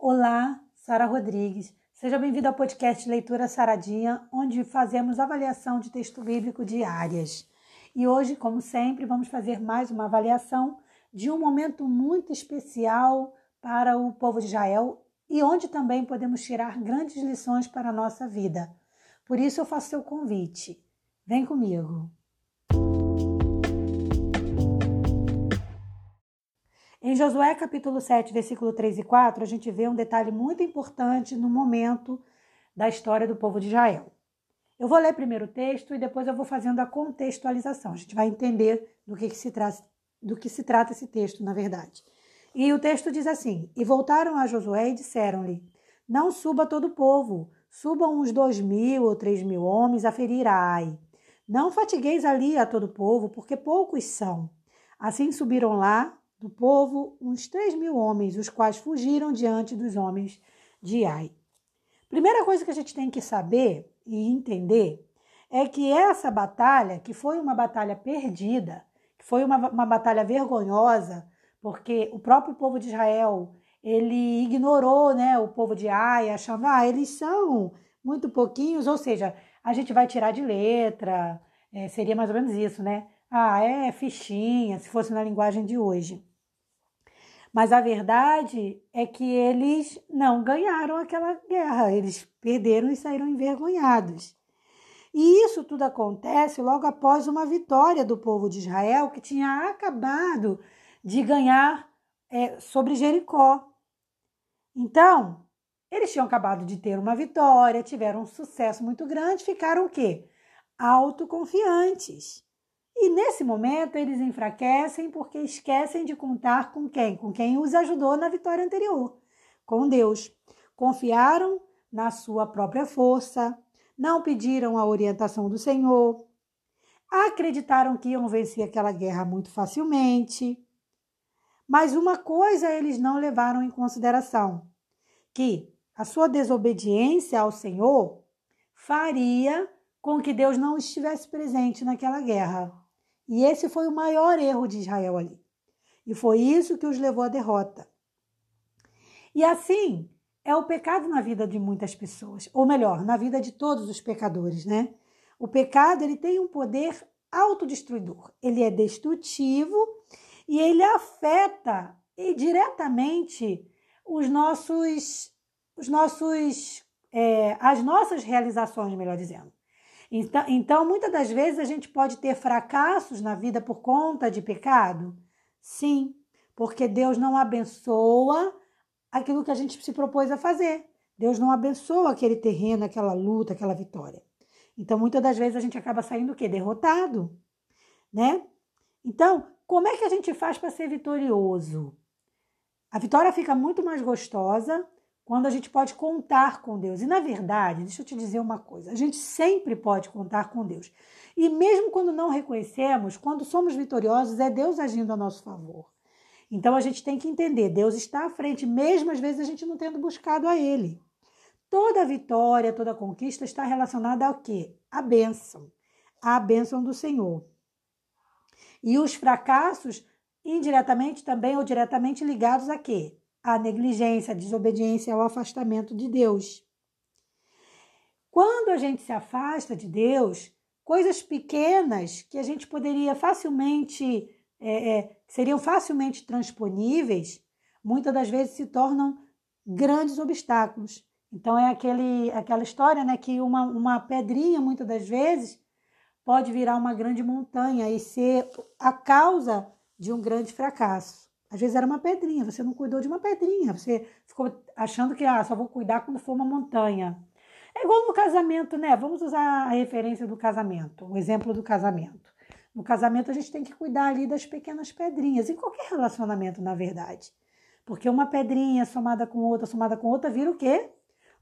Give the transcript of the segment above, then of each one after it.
Olá, Sara Rodrigues. Seja bem-vindo ao podcast Leitura Saradinha, onde fazemos avaliação de texto bíblico diárias. E hoje, como sempre, vamos fazer mais uma avaliação de um momento muito especial para o povo de Israel e onde também podemos tirar grandes lições para a nossa vida. Por isso eu faço seu convite. Vem comigo. Em Josué capítulo 7, versículo 3 e 4, a gente vê um detalhe muito importante no momento da história do povo de Israel. Eu vou ler primeiro o texto e depois eu vou fazendo a contextualização. A gente vai entender do que, que se, tra do que se trata esse texto, na verdade. E o texto diz assim: E voltaram a Josué e disseram-lhe: Não suba todo o povo, subam uns dois mil ou três mil homens a ferir a Ai. Não fatigueis ali a todo o povo, porque poucos são. Assim subiram lá do povo uns três mil homens, os quais fugiram diante dos homens de Ai. Primeira coisa que a gente tem que saber e entender é que essa batalha, que foi uma batalha perdida, que foi uma, uma batalha vergonhosa, porque o próprio povo de Israel ele ignorou né, o povo de Ai, achando, ah, eles são muito pouquinhos, ou seja, a gente vai tirar de letra, é, seria mais ou menos isso, né? Ah, é fichinha, se fosse na linguagem de hoje. Mas a verdade é que eles não ganharam aquela guerra, eles perderam e saíram envergonhados. E isso tudo acontece logo após uma vitória do povo de Israel que tinha acabado de ganhar é, sobre Jericó. Então, eles tinham acabado de ter uma vitória, tiveram um sucesso muito grande, ficaram o quê? Autoconfiantes. E nesse momento eles enfraquecem porque esquecem de contar com quem? Com quem os ajudou na vitória anterior, com Deus. Confiaram na sua própria força, não pediram a orientação do Senhor, acreditaram que iam vencer aquela guerra muito facilmente. Mas uma coisa eles não levaram em consideração: que a sua desobediência ao Senhor faria com que Deus não estivesse presente naquela guerra. E esse foi o maior erro de Israel ali. E foi isso que os levou à derrota. E assim é o pecado na vida de muitas pessoas, ou melhor, na vida de todos os pecadores, né? O pecado ele tem um poder autodestruidor. Ele é destrutivo e ele afeta diretamente os nossos, os nossos, é, as nossas realizações, melhor dizendo. Então, então, muitas das vezes a gente pode ter fracassos na vida por conta de pecado? Sim, porque Deus não abençoa aquilo que a gente se propôs a fazer. Deus não abençoa aquele terreno, aquela luta, aquela vitória. Então, muitas das vezes a gente acaba saindo o quê? Derrotado, né? Então, como é que a gente faz para ser vitorioso? A vitória fica muito mais gostosa quando a gente pode contar com Deus. E na verdade, deixa eu te dizer uma coisa: a gente sempre pode contar com Deus. E mesmo quando não reconhecemos, quando somos vitoriosos, é Deus agindo a nosso favor. Então a gente tem que entender: Deus está à frente, mesmo às vezes a gente não tendo buscado a Ele. Toda vitória, toda conquista está relacionada ao quê? A bênção, a bênção do Senhor. E os fracassos, indiretamente também ou diretamente ligados a quê? A negligência, a desobediência ao afastamento de Deus. Quando a gente se afasta de Deus, coisas pequenas que a gente poderia facilmente, é, é, seriam facilmente transponíveis, muitas das vezes se tornam grandes obstáculos. Então é aquele, aquela história né, que uma, uma pedrinha, muitas das vezes, pode virar uma grande montanha e ser a causa de um grande fracasso. Às vezes era uma pedrinha, você não cuidou de uma pedrinha, você ficou achando que ah, só vou cuidar quando for uma montanha. É igual no casamento, né? Vamos usar a referência do casamento, o exemplo do casamento. No casamento a gente tem que cuidar ali das pequenas pedrinhas, em qualquer relacionamento, na verdade. Porque uma pedrinha somada com outra, somada com outra, vira o quê?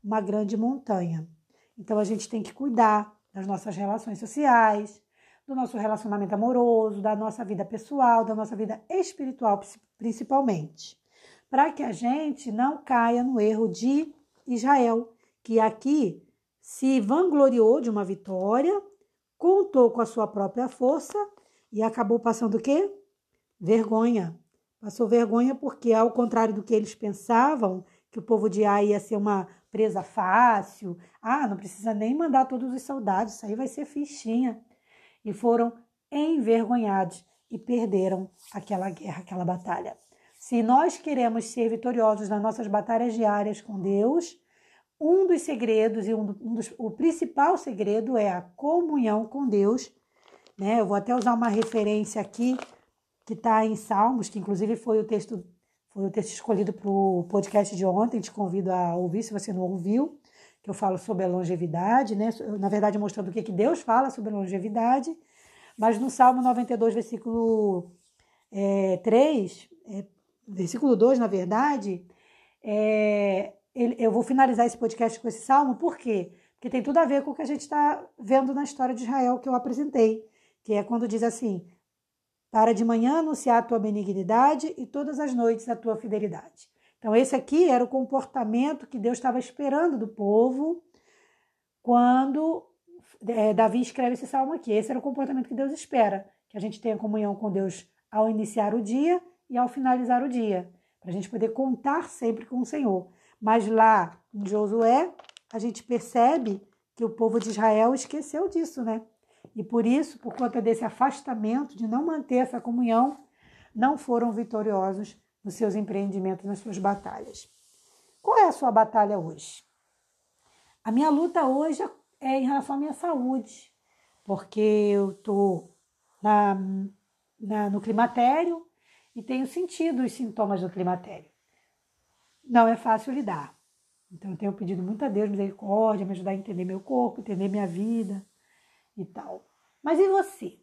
Uma grande montanha. Então a gente tem que cuidar das nossas relações sociais, do nosso relacionamento amoroso, da nossa vida pessoal, da nossa vida espiritual, principalmente, para que a gente não caia no erro de Israel, que aqui se vangloriou de uma vitória, contou com a sua própria força e acabou passando o quê? Vergonha. Passou vergonha porque, ao contrário do que eles pensavam, que o povo de Ai ia ser uma presa fácil. Ah, não precisa nem mandar todos os soldados, isso aí vai ser fichinha. E foram envergonhados e perderam aquela guerra, aquela batalha. Se nós queremos ser vitoriosos nas nossas batalhas diárias com Deus, um dos segredos e um, dos, o principal segredo é a comunhão com Deus. Né? Eu vou até usar uma referência aqui que está em Salmos, que inclusive foi o texto foi o texto escolhido para o podcast de ontem. Te convido a ouvir se você não ouviu, que eu falo sobre a longevidade, né? Na verdade, mostrando o que, que Deus fala sobre a longevidade. Mas no Salmo 92, versículo é, 3, é, versículo 2, na verdade, é, eu vou finalizar esse podcast com esse salmo, por quê? Porque tem tudo a ver com o que a gente está vendo na história de Israel que eu apresentei, que é quando diz assim: para de manhã anunciar a tua benignidade e todas as noites a tua fidelidade. Então, esse aqui era o comportamento que Deus estava esperando do povo quando é, Davi escreve esse salmo aqui. Esse era o comportamento que Deus espera, que a gente tenha comunhão com Deus ao iniciar o dia e ao finalizar o dia, para a gente poder contar sempre com o Senhor. Mas lá em Josué, a gente percebe que o povo de Israel esqueceu disso, né? E por isso, por conta desse afastamento, de não manter essa comunhão, não foram vitoriosos nos seus empreendimentos, nas suas batalhas. Qual é a sua batalha hoje? A minha luta hoje é em relação à minha saúde, porque eu estou na, na, no climatério e tenho sentido os sintomas do climatério. Não é fácil lidar. Então eu tenho pedido muito a Deus misericórdia, me ajudar a entender meu corpo, entender minha vida e tal. Mas e você?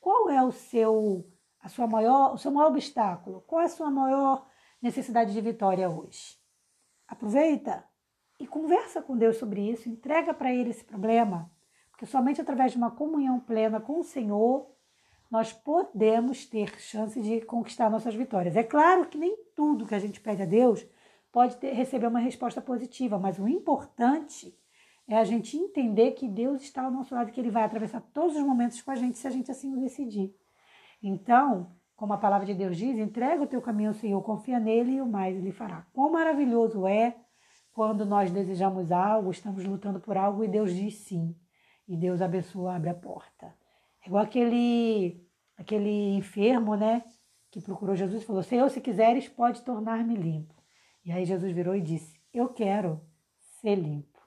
Qual é o seu a sua maior, o seu maior obstáculo? Qual é a sua maior necessidade de vitória hoje? Aproveita e conversa com Deus sobre isso, entrega para ele esse problema, porque somente através de uma comunhão plena com o Senhor nós podemos ter chance de conquistar nossas vitórias. É claro que nem tudo que a gente pede a Deus pode ter, receber uma resposta positiva, mas o importante é a gente entender que Deus está ao nosso lado, que Ele vai atravessar todos os momentos com a gente se a gente assim o decidir. Então, como a palavra de Deus diz, entrega o teu caminho ao Senhor, confia nele e o mais Ele fará. Quão maravilhoso é quando nós desejamos algo, estamos lutando por algo e Deus diz sim. E Deus abençoa, abre a porta. É igual aquele, aquele enfermo, né? Que procurou Jesus e falou: Senhor, se quiseres, pode tornar-me limpo. E aí Jesus virou e disse: Eu quero ser limpo.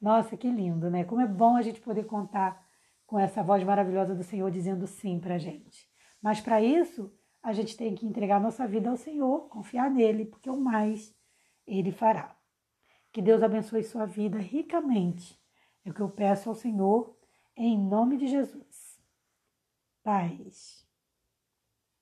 Nossa, que lindo, né? Como é bom a gente poder contar com essa voz maravilhosa do Senhor dizendo sim para a gente. Mas para isso, a gente tem que entregar nossa vida ao Senhor, confiar nele, porque o mais ele fará. Que Deus abençoe sua vida ricamente. É o que eu peço ao Senhor, em nome de Jesus. Paz.